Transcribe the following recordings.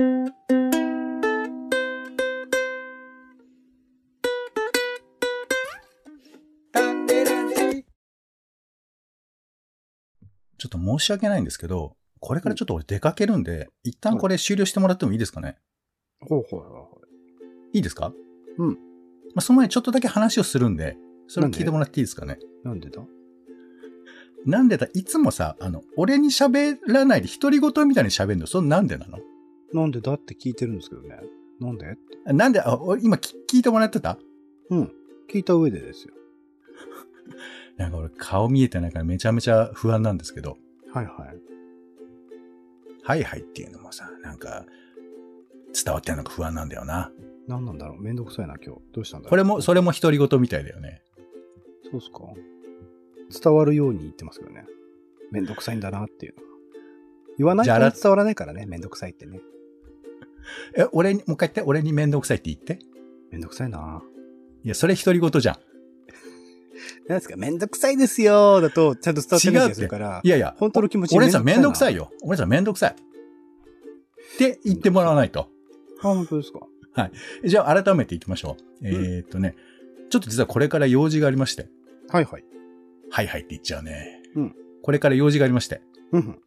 ちょっと申し訳ないんですけど、これからちょっと俺出かけるんで、一旦これ終了してもらってもいいですかね？ほうほうほう。ほいいですか？うん。まあ、その前にちょっとだけ話をするんで、それを聞いてもらっていいですかね？う。なんでだ？なんでだ、いつもさ、あの、俺に喋らないで独り言みたいに喋るの、それなんでなの？なんでだって聞いてるんですけどね。なんで？なんで、あ、俺今聞聞いてもらってた？うん。聞いた上でですよ。なんか俺顔見えてないからめちゃめちゃ不安なんですけど、はいはい。はいはいっていうのもさ、なんか、伝わってんのか不安なんだよな。何なんだろう？めんどくさいな、今日。どうしたんだこれも、それも独り言みたいだよね。そうっすか？伝わるように言ってますけどね。めんどくさいんだなっていうのが。言わないじゃらと伝わらないからね、めんどくさいってね。え、俺に、もう一回言って、俺にめんどくさいって言って。めんどくさいないや、それ独り言じゃん。なんですか？めんどくさいですよだと、ちゃんと伝わってない気がするから。いやいや、本当の気持ち俺さんめんどくさいよ。よ。俺さんめんどくさい。って言ってもらわないと。あ、本当ですか？じゃあ改めていきましょう。えーっとね、ちょっと実はこれから用事がありまして。はいはい。はいはいって言っちゃうね。うんこれから用事がありまして。うんうん。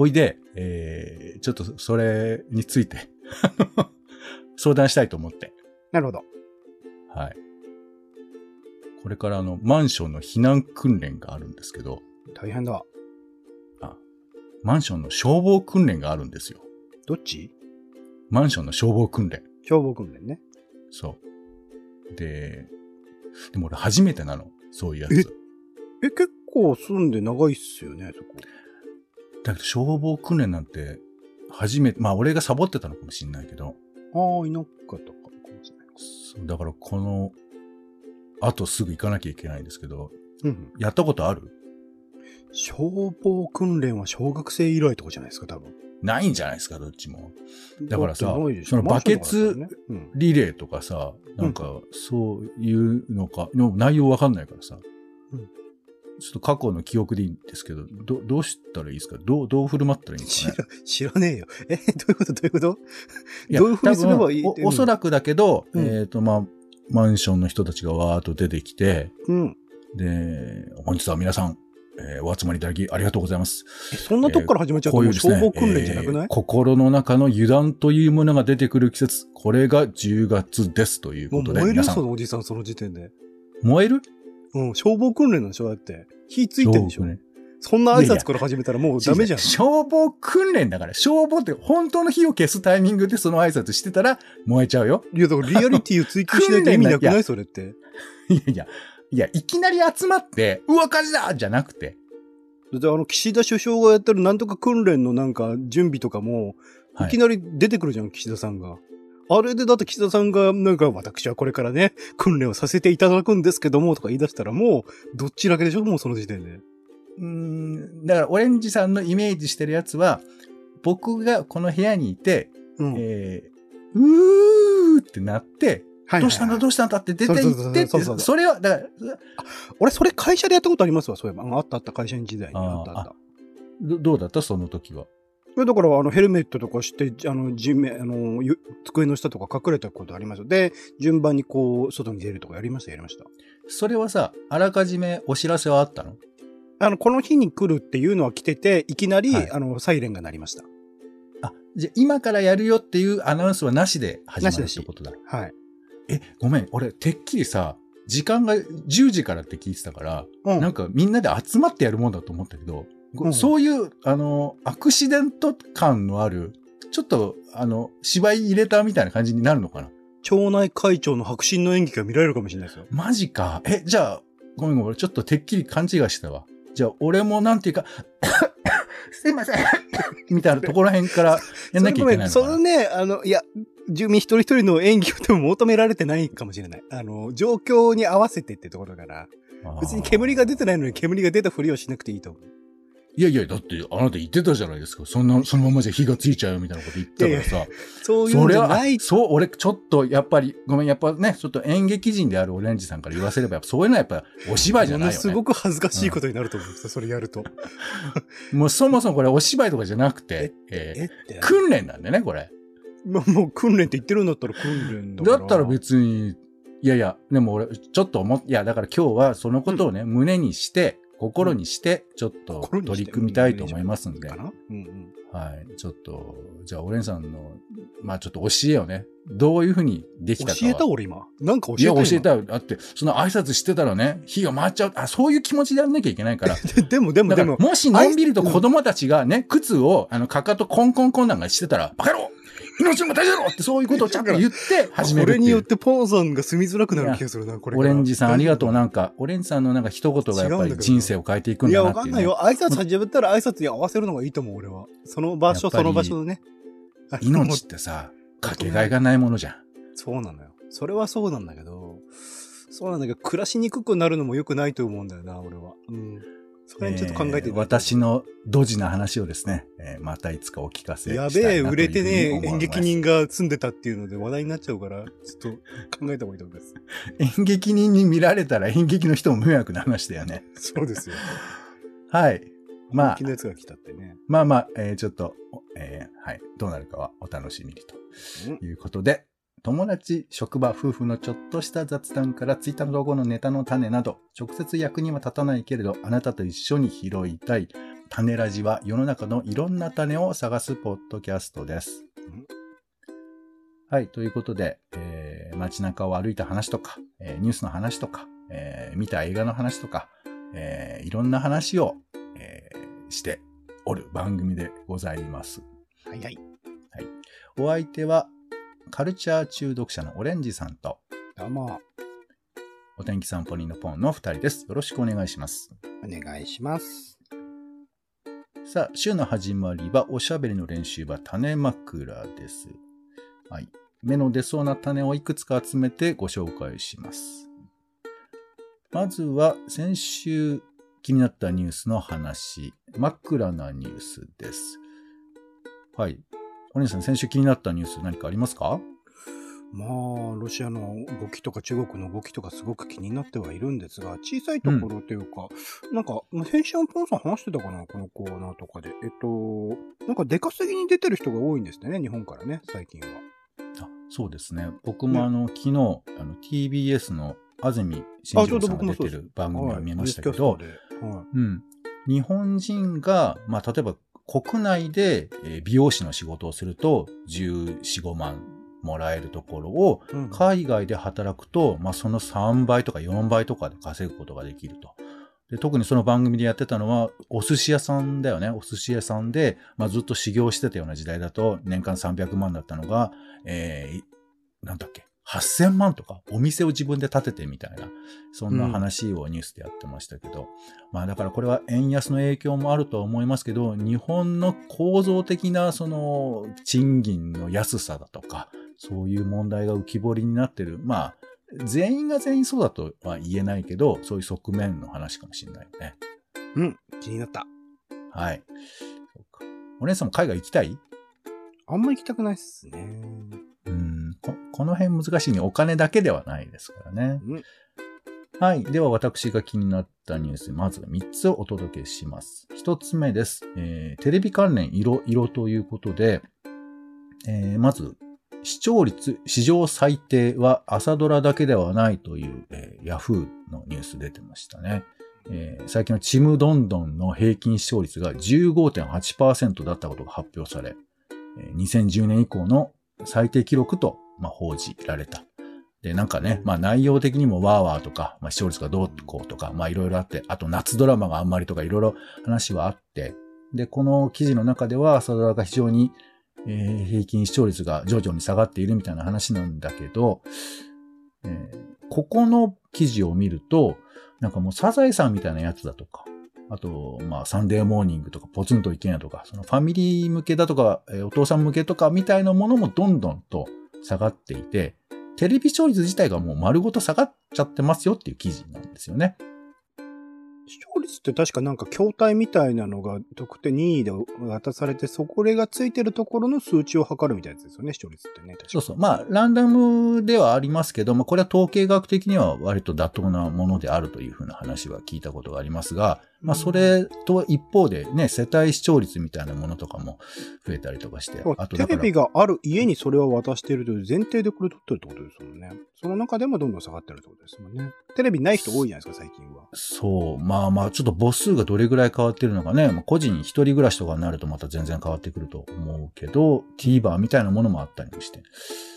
おいで、えー、ちょっとそれについて 相談したいと思って。なるほど。はい。これからあの、マンションの避難訓練があるんですけど、大変だ。マンションの消防訓練があるんですよ。どっち？マンションの消防訓練。消防訓練ね。そう。で、でも俺初めてなの。そういうやえつ。え、結構住んで長いっすよね、そこ。だけど消防訓練なんて、初めて、まあ俺がサボってたのかもしれないけど、ああ、いなかったかもしれない。そうだからこの、あとすぐ行かなきゃいけないんですけど、うんうん。やったことある？消防訓練は小学生以来とかじゃないですか、多分。ないんじゃないですか、どっちも。だからさそのバケツリレーとかさ、なんか、そういうのか、の内容わかんないからさ、うんちょっと過去の記憶でいいんですけど、ど、どうしたらいいですか？どう、どう振る舞ったらいいんですかね？知ら、知らねえよ。え、どういうこと？どういうこと？どういうふうにすればいい？おおそらくだけど、うんえっ、と、まあ、マンションの人たちがわーっと出てきて、うん。で、本日は皆さん、えーお集まりいただきありがとうございます。え、そんなとこから始まっちゃうともうこういう消防訓練じゃなくない？えー心の中の油断というものが出てくる季節。これが10月ですということで、もう燃える。そのおじさん、その時点で。燃える？うん、消防訓練なんでしょだって。火ついてるでしょ消防訓そんな挨拶から始めたらもうダメじゃん。消防訓練だから、消防って本当の火を消すタイミングでその挨拶してたら燃えちゃうよ。いや、だからリアリティを追求しないと意味なくない？いそれって。いやいや、いや、いきなり集まって、うわ、火事だじゃなくて。だってあの、岸田首相がやってるなんとか訓練のなんか準備とかも、はいいきなり出てくるじゃん、岸田さんが。あれでだって岸田さんが、なんか私はこれからね、訓練をさせていただくんですけども、とか言い出したらもう、どっちだけでしょ？もうその時点で。うーん、だから、オレンジさんのイメージしてるやつは、僕がこの部屋にいて、うん。えー、うーってなって、どうしたんだ？どうしたんだ？って出て行ってって、それは、だから、俺、それ会社でやったことありますわ、そういえば。ああったあった、会社員時代に。あったあった。どどうだった？その時は。だから、あの、ヘルメットとかして、あの、地面、あの、ゆ机の下とか隠れたことありますよ。で、順番にこう、外に出るとかやりました、やりました？それはさ、あらかじめお知らせはあったの？あの、この日に来るっていうのは来てて、いきなり、はいあの、サイレンが鳴りました。あ、じゃあ今からやるよっていうアナウンスはなしで始まるってことだ。はい。え、ごめん、俺、てっきりさ、時間が10時からって聞いてたから、うん。なんかみんなで集まってやるもんだと思ったけど、そういう、あの、アクシデント感のある、ちょっと、あの、芝居入れたみたいな感じになるのかな？町内会長の迫真の演技が見られるかもしれないですよ。マジか。え、じゃあ、ごめんごめん、俺ちょっとてっきり勘違いしてたわ。じゃあ、俺もなんていうか、すいません みたいなところへんからやんなきゃいけないのそれね、あの、いや、住民一人一人の演技を求められてないかもしれない。あの、状況に合わせてってところだから、別に煙が出てないのに煙が出たふりをしなくていいと思う。いやいや、だってあなた言ってたじゃないですか。そんな、そのままじゃ火がついちゃうよみたいなこと言ってたからさ。そういうんそれはじゃない、そう、俺、ちょっと、やっぱり、ごめん、やっぱね、ちょっと演劇人であるオレンジさんから言わせれば、やっぱそういうのはやっぱお芝居じゃものないよね。すごく恥ずかしいことになると思うんですよ、それやると。もうそもそもこれお芝居とかじゃなくて、ええってー。訓練なんだよね、これ。まもう訓練って言ってるんだったら訓練だから。だったら別に、いやいや、でも俺、ちょっと思っ、いや、だから今日はそのことをね、胸にして、心にして、ちょっと取り組みたいと思いますんで、かなうんうん。はい。ちょっと、じゃあ、オレンさんの、まあちょっと教えをね、どういうふうにできたかは。教えた俺今。なんか教えたいや、教え今たよ。だって、その挨拶してたらね、火が回っちゃう。あ、そういう気持ちでやんなきゃいけないから。で でもでもでも、もしのんびりと子供たちがね、靴を、あの、かかとコンコンコンなんかしてたら、バカ野郎命の方が大事だろってそういうことをちゃんと言って始める。これによってポンさんが住みづらくなる気がするな、これ。オレンジさんありがとう。なんか、オレンジさんのなんか一言がやっぱり人生を変えていくんいや、だなっていう、ね。わかんないよ。挨拶始めたら挨拶に合わせるのがいいと思う、俺は。その場所、その場所のね。命ってさ、かけがえがないものじゃん。そうなのよ。それはそうなんだけど、そうなんだけど、暮らしにくくなるのも良くないと思うんだよな、俺は。うん。それにちょっと考えてえー私のドジな話をですね、えーまたいつかお聞かせやべえ、売れてね思います演劇人が住んでたっていうので話題になっちゃうから、ちょっと考えた方がいいと思います。演劇人に見られたら演劇の人も迷惑な話だよね。そうですよ。はい。まあね。まあまあ、えーちょっと、えーはい。どうなるかはお楽しみにということで、友達、職場、夫婦のちょっとした雑談からツイッターの動画のネタの種など、直接役には立たないけれど、あなたと一緒に拾いたい、種ラジは世の中のいろんな種を探すポッドキャストですうん。はい。ということで、えー街中を歩いた話とか、えーニュースの話とか、えー見た映画の話とか、えーいろんな話を、えーしておる番組でございます。はいはい。お相手は、カルチャー中毒者のオレンジさんと、どうも、お天気散歩人のポンの二人です。よろしくお願いします。お願いします。さあ、週の始まりは、おしゃべりの練習場、種枕です。はい。目の出そうな種をいくつか集めてご紹介します。まずは、先週気になったニュースの話、真っ暗なニュースです。はい。お姉さん、先週気になったニュース何かありますか？まあ、ロシアの動きとか中国の動きとかすごく気になってはいるんですが、小さいところというか、なんか、まあ先週ポンさん話してたかなこのコーナーとかで。えっと、なんか出稼ぎに出てる人が多いんですね、日本からね、最近は。あそうですね。僕ねもあの、昨日、あの、TBS の安住慎次郎さんが出てる番組を見ましたけど、はいうん。日本人が、まあ、例えば国内でえー美容師の仕事をすると14、5万もらえるところを、うん海外で働くと、まあ、その3倍とか4倍とかで稼ぐことができると。で特にその番組でやってたのは、お寿司屋さんだよね。お寿司屋さんで、まあ、ずっと修行してたような時代だと、年間300万だったのが、えーなんだっけ、8000万とか、お店を自分で建ててみたいな、そんな話をニュースでやってましたけど、まあだからこれは円安の影響もあるとは思いますけど、日本の構造的なその賃金の安さだとか、そういう問題が浮き彫りになってる。まあ、全員が全員そうだとは言えないけど、そういう側面の話かもしれないよね。うん、気になった。はい。そうかお姉さんも海外行きたい？あんま行きたくないっすね。うんこ、この辺難しいね。お金だけではないですからね。うんはい。では私が気になったニュース、まず3つお届けします。1つ目です。えーテレビ関連色々ということで、えーまず、視聴率史上最低は朝ドラだけではないという、えー、ヤフーのニュース出てましたね。えー最近のちむどんどんの平均視聴率が15.8%だったことが発表され、えー2010年以降の最低記録と、まあ、報じられた。で、なんかね、まあ内容的にもワーワーとか、まあ視聴率がどうこうとか、まあいろいろあって、あと夏ドラマがあんまりとかいろいろ話はあって、で、この記事の中では朝ドラが非常に、えー平均視聴率が徐々に下がっているみたいな話なんだけど、えーここの記事を見ると、なんかもうサザエさんみたいなやつだとか、あと、まあ、サンデーモーニングとか、ポツンと一軒家とか、そのファミリー向けだとか、えーお父さん向けとかみたいなものもどんどんと下がっていて、テレビ視聴率自体がもう丸ごと下がっちゃってますよっていう記事なんですよね。視聴率って確かなんか筐体みたいなのが特定任意で渡されて、そこれがついてるところの数値を測るみたいなやつですよね、視聴率ってね。そうそう。まあ、ランダムではありますけど、まあ、これは統計学的には割と妥当なものであるというふうな話は聞いたことがありますが、まあ、それと一方でね、世帯視聴率みたいなものとかも増えたりとかして、あとテレビがある家にそれを渡しているという前提でこれ撮ってるってことですもんね。その中でもどんどん下がってるってことですもんね。テレビない人多いじゃないですか、最近は。そう。まあまあ、ちょっと母数がどれぐらい変わってるのかね、まあ、個人一人暮らしとかになるとまた全然変わってくると思うけど、TVer みたいなものもあったりもして。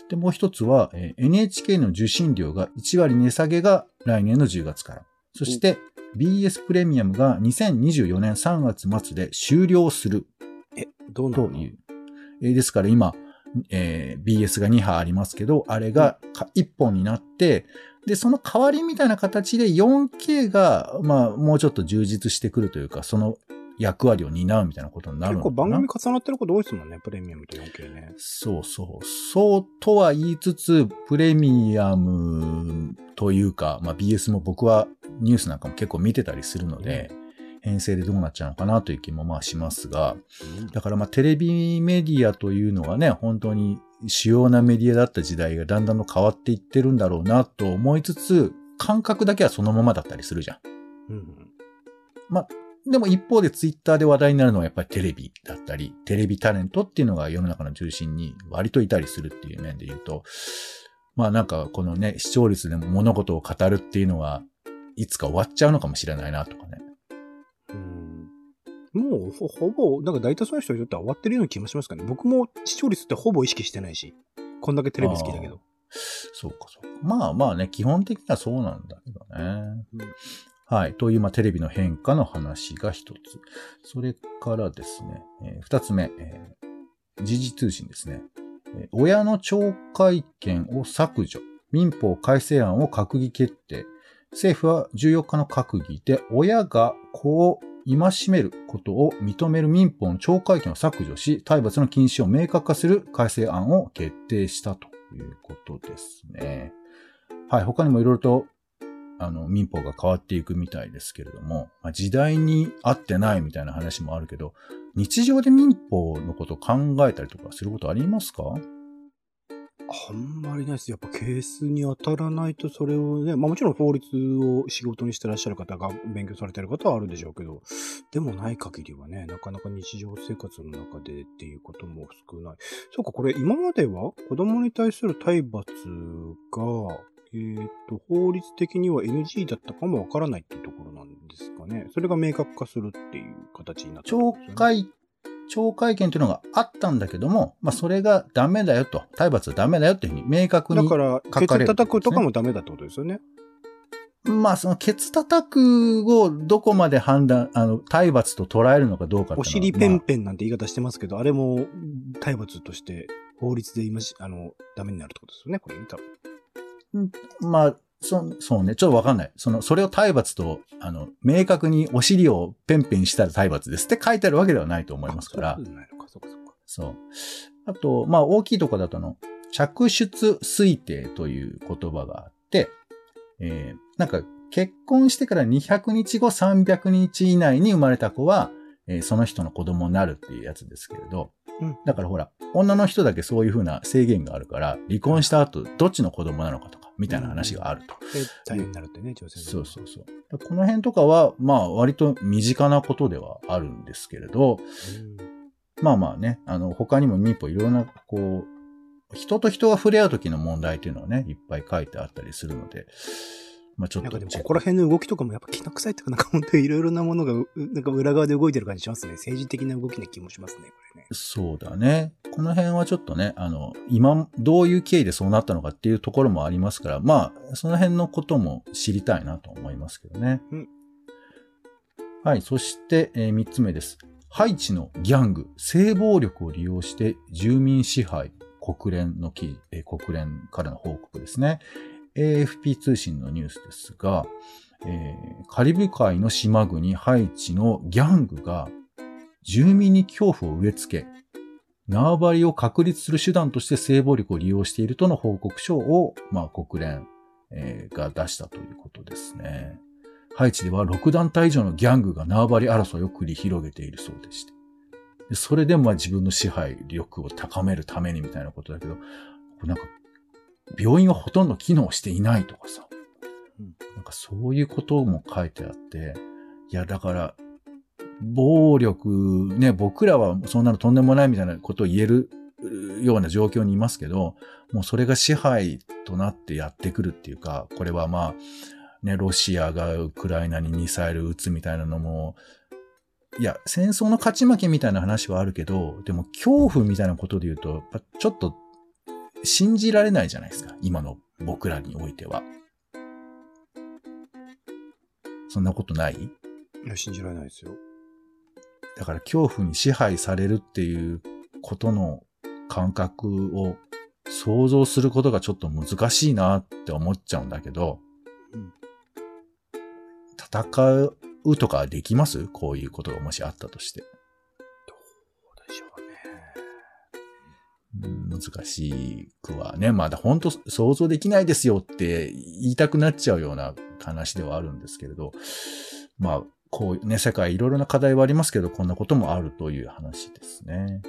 で、もう一つは、えー、NHK の受信料が1割値下げが来年の10月から。そして、BS プレミアムが2024年3月末で終了する。え、どうなの？という。えー、ですから今、えー、BS が2波ありますけど、あれが1本になって、で、その代わりみたいな形で 4K が、まあ、もうちょっと充実してくるというか、その役割を担うみたいなことになるのかな結構番組重なってること多いですもんね、プレミアムと 4K ね。そうそう。そうとは言いつつ、プレミアムというか、まあ BS も僕はニュースなんかも結構見てたりするので、編成でどうなっちゃうのかなという気もまあしますが、だからまあテレビメディアというのがね、本当に主要なメディアだった時代がだんだんと変わっていってるんだろうなと思いつつ、感覚だけはそのままだったりするじゃん。うん、まあ、でも一方でツイッターで話題になるのはやっぱりテレビだったり、テレビタレントっていうのが世の中の中心に割といたりするっていう面で言うと、まあなんかこのね、視聴率で物事を語るっていうのは、いつか終わっちゃうのかもしれないなとかね。うん。もうほ、ほぼ、なんか大多数の人にとっては終わってるような気もしますかね。僕も視聴率ってほぼ意識してないし、こんだけテレビ好きだけど。そうか、そうか。まあまあね、基本的にはそうなんだけどね。うん、はい。という、まあ、テレビの変化の話が一つ。それからですね、えー、二つ目、えー、時事通信ですね。えー、親の懲戒権を削除。民法改正案を閣議決定。政府は14日の閣議で、親が子を戒めることを認める民法の懲戒権を削除し、体罰の禁止を明確化する改正案を決定したということですね。はい。他にもいろいろと、あの、民法が変わっていくみたいですけれども、まあ、時代に合ってないみたいな話もあるけど、日常で民法のことを考えたりとかすることありますか？あんまりないです。やっぱケースに当たらないとそれをね、まあもちろん法律を仕事にしてらっしゃる方が勉強されてる方はあるでしょうけど、でもない限りはね、なかなか日常生活の中でっていうことも少ない。そうか、これ今までは子供に対する体罰が、えっ、ー、と、法律的には NG だったかもわからないっていうところなんですかね。それが明確化するっていう形になってるんです、ね、懲戒懲戒権というのがあったんだけども、まあ、それがダメだよと、体罰はダメだよっていうふうに明確に書かれる、ね、だから、ケツ叩くとかもダメだってことですよね。まあ、その、ケツ叩くをどこまで判断、あの、体罰と捉えるのかどうかお尻ペンペンなんて言い方してますけど、まあ、あれも体罰として法律で今し、あの、ダメになるってことですよね、これね、多分。まあ、そそうね、ちょっとわかんない。その、それを体罰と、あの、明確にお尻をペンペンしたら体罰ですって書いてあるわけではないと思いますから。そうないのか、そうか、そうか。そう。あと、まあ、大きいとこだとの、着出推定という言葉があって、えー、なんか、結婚してから200日後300日以内に生まれた子は、えー、その人の子供になるっていうやつですけれど、うん、だからほら、女の人だけそういうふうな制限があるから、離婚した後、どっちの子供なのかとか、みたいな話があると。大変になるってね、女性そうそうそう。この辺とかは、まあ、割と身近なことではあるんですけれど、まあまあね、あの、他にも民法いろんな、こう、人と人が触れ合う時の問題っていうのはね、いっぱい書いてあったりするので、まあちょっと。なんかでもここら辺の動きとかもやっぱ気な臭いっていうか、なんか本当にいろいろなものが、なんか裏側で動いてる感じしますね。政治的な動きな気もしますね、これね。そうだね。この辺はちょっとね、あの、今、どういう経緯でそうなったのかっていうところもありますから、まあ、その辺のことも知りたいなと思いますけどね。うん、はい、そして、えー、三つ目です。ハイチのギャング、性暴力を利用して住民支配、国連の記事、えー、国連からの報告ですね。AFP 通信のニュースですが、えー、カリブ海の島国ハイチのギャングが住民に恐怖を植え付け、縄張りを確立する手段として性暴力を利用しているとの報告書を、まあ、国連、えー、が出したということですね。ハイチでは6団体以上のギャングが縄張り争いを繰り広げているそうでして。それでもまあ自分の支配力を高めるためにみたいなことだけど、なんか、病院はほとんど機能していないとかさ、うん。なんかそういうことも書いてあって、いやだから、暴力、ね、僕らはそんなのとんでもないみたいなことを言えるうような状況にいますけど、もうそれが支配となってやってくるっていうか、これはまあ、ね、ロシアがウクライナにミサイル撃つみたいなのも、いや、戦争の勝ち負けみたいな話はあるけど、でも恐怖みたいなことで言うと、ちょっと信じられないじゃないですか。今の僕らにおいては。そんなことない？いや、信じられないですよ。だから恐怖に支配されるっていうことの感覚を想像することがちょっと難しいなって思っちゃうんだけど、うん戦うとかできます？こういうことがもしあったとして。難しくはね。まだ本当想像できないですよって言いたくなっちゃうような話ではあるんですけれど、まあ、こうね、世界いろいろな課題はありますけど、こんなこともあるという話ですね。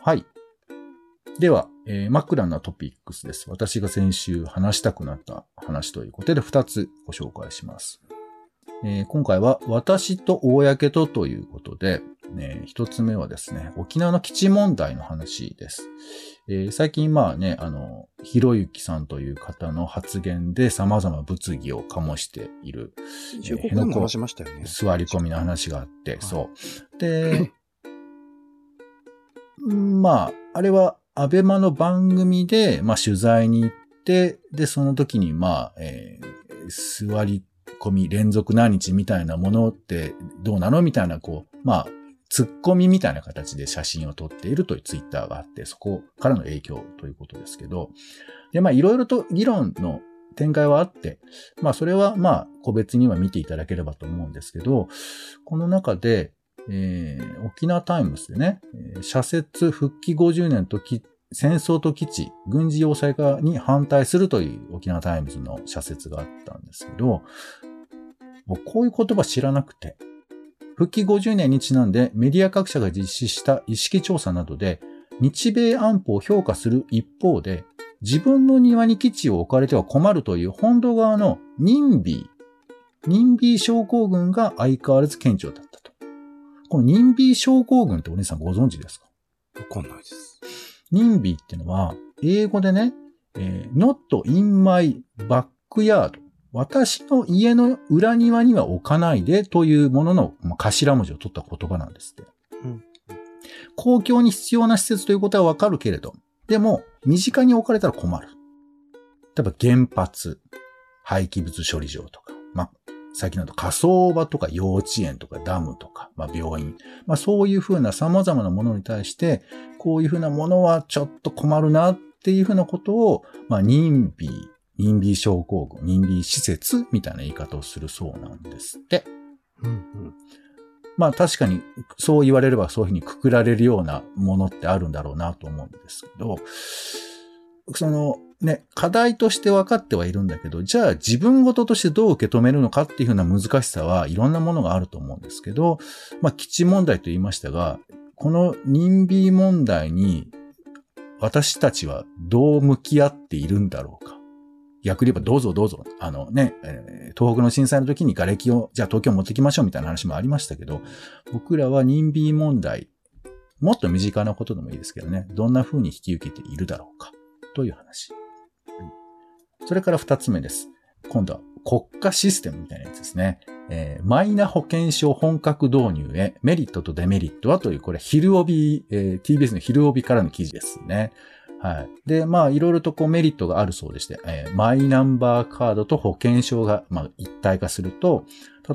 はい。では、えー、マクラなトピックスです。私が先週話したくなった話ということで、2つご紹介します。えー今回は、私と公とということで、ね、一つ目はですね、沖縄の基地問題の話です。えー最近まあね、あの、ひろゆきさんという方の発言で様々物議を醸している、中国でも話しましたよね。座り込みの話があって、いそう。で、うんまあ、あれは、アベマの番組で、まあ、取材に行って、で、その時に、まあ、えー座り込み連続何日みたいなものってどうなのみたいな、こう、まあ、突っ込みみたいな形で写真を撮っているというツイッターがあって、そこからの影響ということですけど、で、まあ、いろいろと議論の展開はあって、まあ、それは、まあ、個別には見ていただければと思うんですけど、この中で、えー沖縄タイムズでね、社説復帰50年とき戦争と基地、軍事要塞化に反対するという沖縄タイムズの社説があったんですけど、僕こういう言葉知らなくて、復帰50年にちなんでメディア各社が実施した意識調査などで、日米安保を評価する一方で、自分の庭に基地を置かれては困るという本土側の任備、任備症候群が相変わらず顕著だったと。この任備症候群ってお姉さんご存知ですか？わかんないです。任備ってのは、英語でね、えー not in my backyard 私の家の裏庭には置かないでというもののまあ頭文字を取った言葉なんですって。うん公共に必要な施設ということはわかるけれど、でも、身近に置かれたら困る。例えば原発、廃棄物処理場とか、まあ、最近だと火葬場とか幼稚園とかダムとか、まあ、病院。まあ、そういうふうな様々なものに対して、こういうふうなものはちょっと困るなっていうふうなことを、まあ、任備、任備症候群、任備施設みたいな言い方をするそうなんですって。うんうん。まあ確かにそう言われればそういうふうにくくられるようなものってあるんだろうなと思うんですけど、そのね、課題として分かってはいるんだけど、じゃあ自分事としてどう受け止めるのかっていうふうな難しさはいろんなものがあると思うんですけど、まあ基地問題と言いましたが、この任備問題に私たちはどう向き合っているんだろうか。逆に言えばどうぞどうぞ。あのね、えー東北の震災の時に瓦礫をじゃあ東京持ってきましょうみたいな話もありましたけど、僕らは任備問題、もっと身近なことでもいいですけどね、どんな風に引き受けているだろうか、という話。それから二つ目です。今度は国家システムみたいなやつですね。えーマイナ保険証本格導入へメリットとデメリットはという、これ、昼帯、えー TBS の昼帯からの記事ですね。はい。で、まあ、いろいろとこうメリットがあるそうでして、えーマイナンバーカードと保険証が、まあ、一体化すると、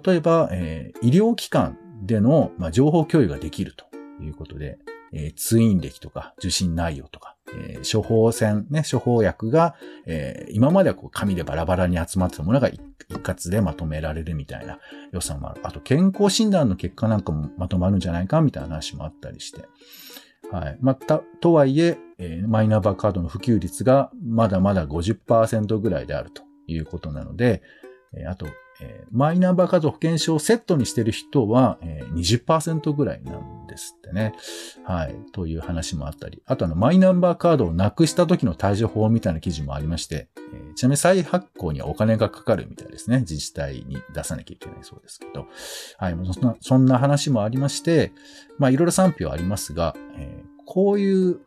例えば、えー医療機関での、まあ、情報共有ができるということで、えー通院歴とか受診内容とか、えー処方箋、ね、処方薬が、えー今まではこう紙でバラバラに集まってたものが一括でまとめられるみたいな予算もある。あと健康診断の結果なんかもまとまるんじゃないかみたいな話もあったりして。はい。また、とはいええーマイナンバーカードの普及率がまだまだ50%ぐらいであるということなので、えーあと、えーマイナンバーカード保険証をセットにしてる人は、えー20%ぐらいなんですってね。はい。という話もあったり。あとあの、マイナンバーカードをなくした時の対処法みたいな記事もありまして、えーちなみに再発行にはお金がかかるみたいですね。自治体に出さなきゃいけないそうですけど。はい。そんな、そんな話もありまして、まあいろいろ賛否はありますが、えーこういう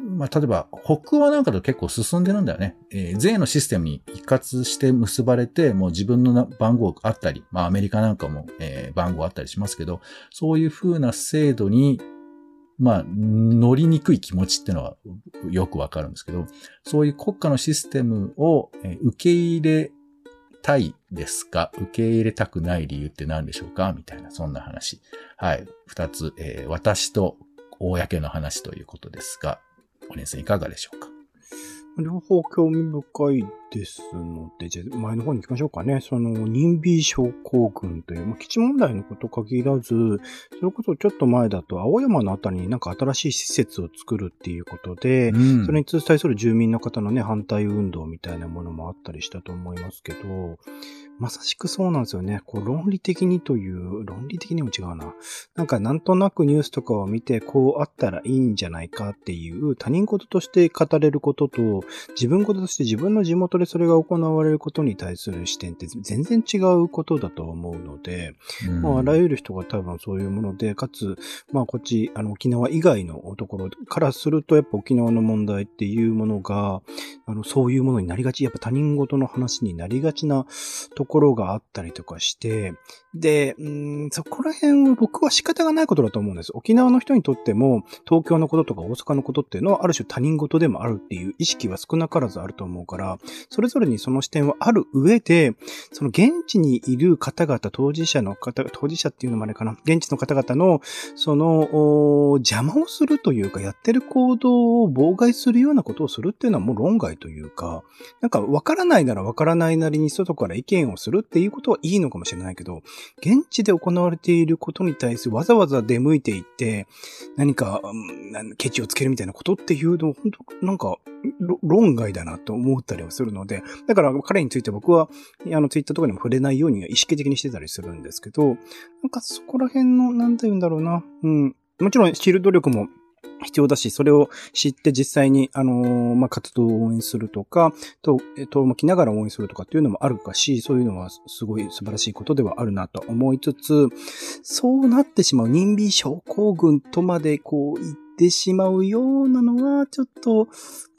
まあ、例えば、北欧なんかと結構進んでるんだよね。えー税のシステムに一括して結ばれて、もう自分の番号あったり、まあ、アメリカなんかも、えー番号あったりしますけど、そういう風な制度に、まあ、乗りにくい気持ちっていうのはよくわかるんですけど、そういう国家のシステムを受け入れたいですか？受け入れたくない理由って何でしょうか？みたいな、そんな話。はい。二つ、えー私と公の話ということですが、お姉さんいかがでしょうか？両方興味深いですので、じゃあ前の方に行きましょうかね。その、任備症候群という、まあ、基地問題のこと限らず、それこそちょっと前だと、青山のあたりになんか新しい施設を作るっていうことで、うんそれに対する住民の方のね、反対運動みたいなものもあったりしたと思いますけど、まさしくそうなんですよね。こう論理的にという、論理的にも違うな。なんかなんとなくニュースとかを見て、こうあったらいいんじゃないかっていう他人事として語れることと、自分事として自分の地元でそれが行われることに対する視点って全然違うことだと思うので、うんまあ、あらゆる人が多分そういうもので、かつ、まあ、こっち、あの、沖縄以外のところからすると、やっぱ沖縄の問題っていうものが、あの、そういうものになりがち、やっぱ他人事の話になりがちなところがあったりとかして、で、うん、そこら辺は僕は仕方がないことだと思うんです。沖縄の人にとっても、東京のこととか大阪のことっていうのは、ある種他人事でもあるっていう意識は少なからずあると思うから、それぞれにその視点はある上で、その現地にいる方々、当事者の方、当事者っていうのもあれかな、現地の方々の、その、邪魔をするというか、やってる行動を妨害するようなことをするっていうのはもう論外というか、なんか分からないなら分からないなりに外から意見をするっていうことはいいのかもしれないけど、現地で行われていることに対するわざわざ出向いていって、何か、ケチをつけるみたいなことっていうのを、本当なんか、論外だなと思ったりはするので、だから彼について僕は、あの、ツイッターとかにも触れないように意識的にしてたりするんですけど、なんかそこら辺の、なんて言うんだろうな。うん。もちろん知る努力も必要だし、それを知って実際に、あのーまあ、活動を応援するとか、と、え遠巻きながら応援するとかっていうのもあるかし、そういうのはすごい素晴らしいことではあるなと思いつつ、そうなってしまう任備症候群とまでこう言っててしまうようなのは、ちょっと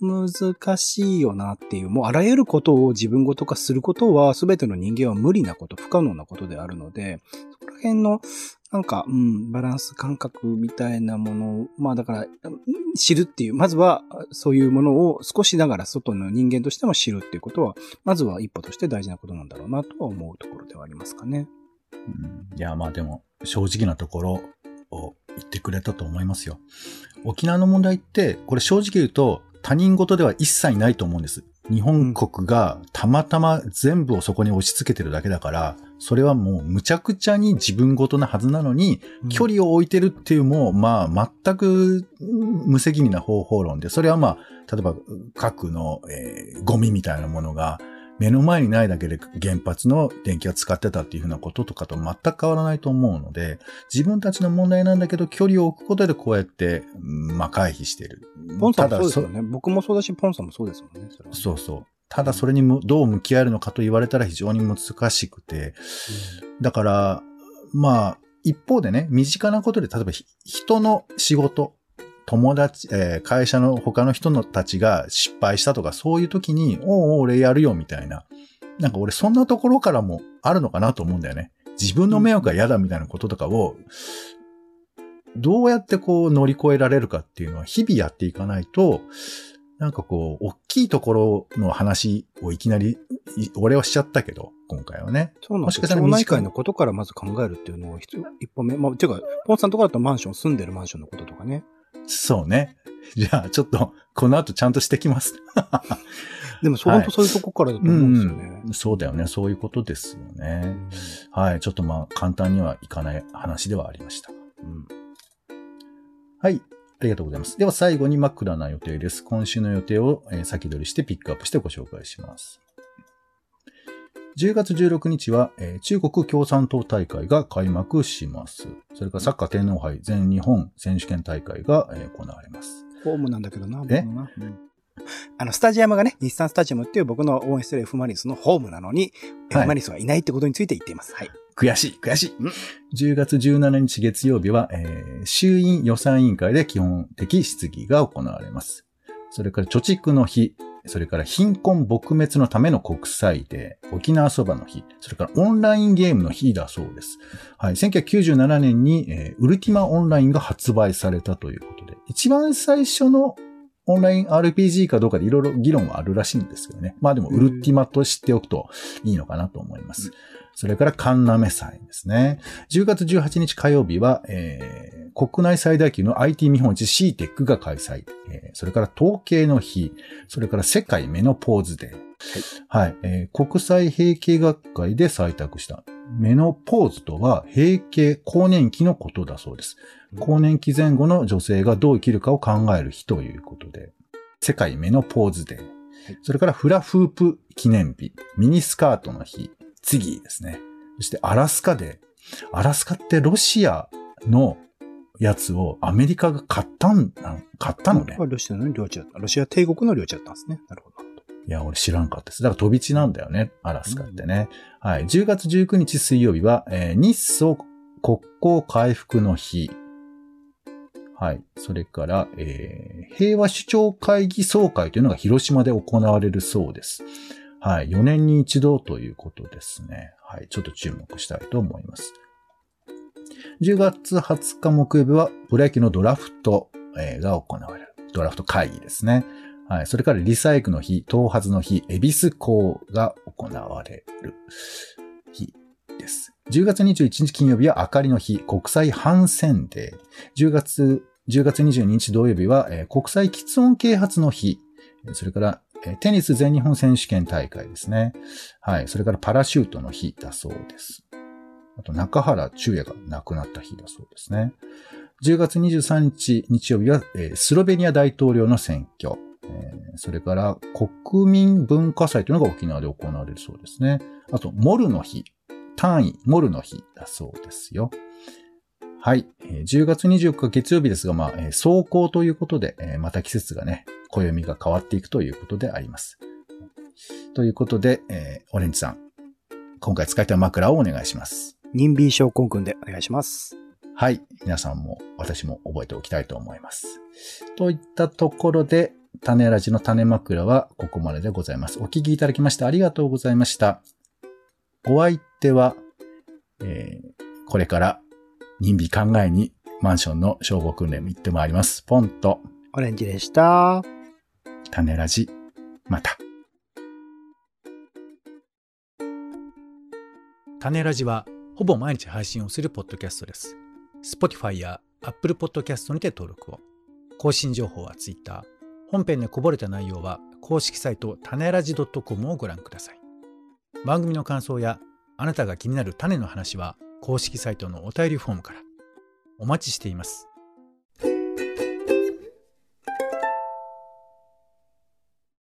難しいよなっていう、もうあらゆることを自分ごと化することは、すべての人間は無理なこと、不可能なことであるので、そこら辺の、なんか、うん、バランス感覚みたいなものを、まあだから、知るっていう、まずはそういうものを少しながら外の人間としても知るっていうことは、まずは一歩として大事なことなんだろうなとは思うところではありますかね。うんいや、まあでも、正直なところを言ってくれたと思いますよ。沖縄の問題って、これ正直言うと、他人事では一切ないと思うんです。日本国がたまたま全部をそこに押し付けてるだけだから、それはもうむちゃくちゃに自分事なはずなのに、距離を置いてるっていうもう、まあ、全くうん無責任な方法論で、それはまあ、例えば核の、えーゴミみたいなものが目の前にないだけで原発の電気が使ってたっていうふうなこととかと全く変わらないと思うので、自分たちの問題なんだけど距離を置くことでこうやって、うんまあ回避してる。ポンさんもただそうですよね。僕もそうだし、ポンさんもそうですもんね。そそうそう。ただそれにむどう向き合えるのかと言われたら非常に難しくて、だから、まあ、一方でね、身近なことで、例えばひ人の仕事、友達、えー会社の他の人のたちが失敗したとか、そういう時に、おうおう俺やるよ、みたいな。なんか俺そんなところからもあるのかなと思うんだよね。自分の迷惑が嫌だみたいなこととかを、どうやってこう乗り越えられるかっていうのは日々やっていかないと、なんかこう、大きいところの話をいきなり、い俺はしちゃったけど、今回はね。そうなんですよ。もしかしたら町内会のことからまず考えるっていうのを一一歩目。まあ、ていうか、ポンさんとかだとマンション、住んでるマンションのこととかね。そうね。じゃあ、ちょっと、この後ちゃんとしてきます。でも、本当そういうとこからだと思うんですよね。うんそうだよね。そういうことですようね。んはい。ちょっとまあ、簡単にはいかない話ではありました。うんはい。ありがとうございます。では最後に枕な予定です。今週の予定をえー先取りしてピックアップしてご紹介します。10月16日は、えー中国共産党大会が開幕します。それからサッカー天皇杯全日本選手権大会が、えー行われます。ホームなんだけどな、僕え。うん あの、スタジアムがね、日産スタジアムっていう僕の応援してる F・ マリノスのホームなのに、はい F・ マリノスはいないってことについて言っています。はい。悔しい、悔しい。うん10月17日月曜日は、えー衆院予算委員会で基本的質疑が行われます。それから貯蓄の日、それから貧困撲滅のための国際デー、沖縄そばの日、それからオンラインゲームの日だそうです。はい。1997年に、えーウルティマオンラインが発売されたということで、一番最初のオンライン RPG かどうかでいろいろ議論はあるらしいんですけどね。まあでも、ウルティマと知っておくといいのかなと思います。それから、カンナメ祭ですね。10月18日火曜日は、えー国内最大級の IT 見本市 CTEC が開催。えーそれから、統計の日。それから、世界メノポーズデー。はい。えー国際閉経学会で採択した。メノポーズとは、閉経、更年期のことだそうです。更年期前後の女性がどう生きるかを考える日ということで、世界メノポーズデー。それからフラフープ記念日、ミニスカートの日、次ですね。そしてアラスカデー。アラスカってロシアのやつをアメリカが買ったん、あ買ったのねロシアの領地だった。ロシア帝国の領地だったんですね。なるほど。いや、俺知らんかったです。だから飛び地なんだよね、アラスカってね。はい。10月19日水曜日は、えー日ソ国交回復の日。はい。それから、えー平和首長会議総会というのが広島で行われるそうです。はい。4年に一度ということですね。はい。ちょっと注目したいと思います。10月20日木曜日は、プロ野球のドラフト、が行われる。ドラフト会議ですね。はい。それからリサイクの日、頭髪の日、恵比寿港が行われる日です。10月21日金曜日は明かりの日、国際反戦デー。10月、10月22日土曜日は、国際喫音啓発の日。それから、えテニス全日本選手権大会ですね。はい。それからパラシュートの日だそうです。あと、中原中也が亡くなった日だそうですね。10月23日日曜日は、えスロベニア大統領の選挙。えそれから国民文化祭というのが沖縄で行われるそうですね。あと、モルの日。単位、モルの日だそうですよ。はい。えー10月24日月曜日ですが、まあ、えー走行ということで、えーまた季節がね、暦が変わっていくということであります。ということで、えーオレンジさん、今回使いたい枕をお願いします。任 B 症コン君でお願いします。はい。皆さんも私も覚えておきたいと思います。といったところで、種ラジの種枕はここまででございます。お聞きいただきましてありがとうございました。お相手は、えーこれから任備考えにマンションの消防訓練行ってまいります。ポンとオレンジでした。種ラジ、また。種ラジはほぼ毎日配信をするポッドキャストです。Spotify や Apple Podcast にて登録を。更新情報は Twitter。本編でこぼれた内容は公式サイト種ラジ .com をご覧ください。番組の感想やあなたが気になる種の話は公式サイトのお便りフォームから。お待ちしています。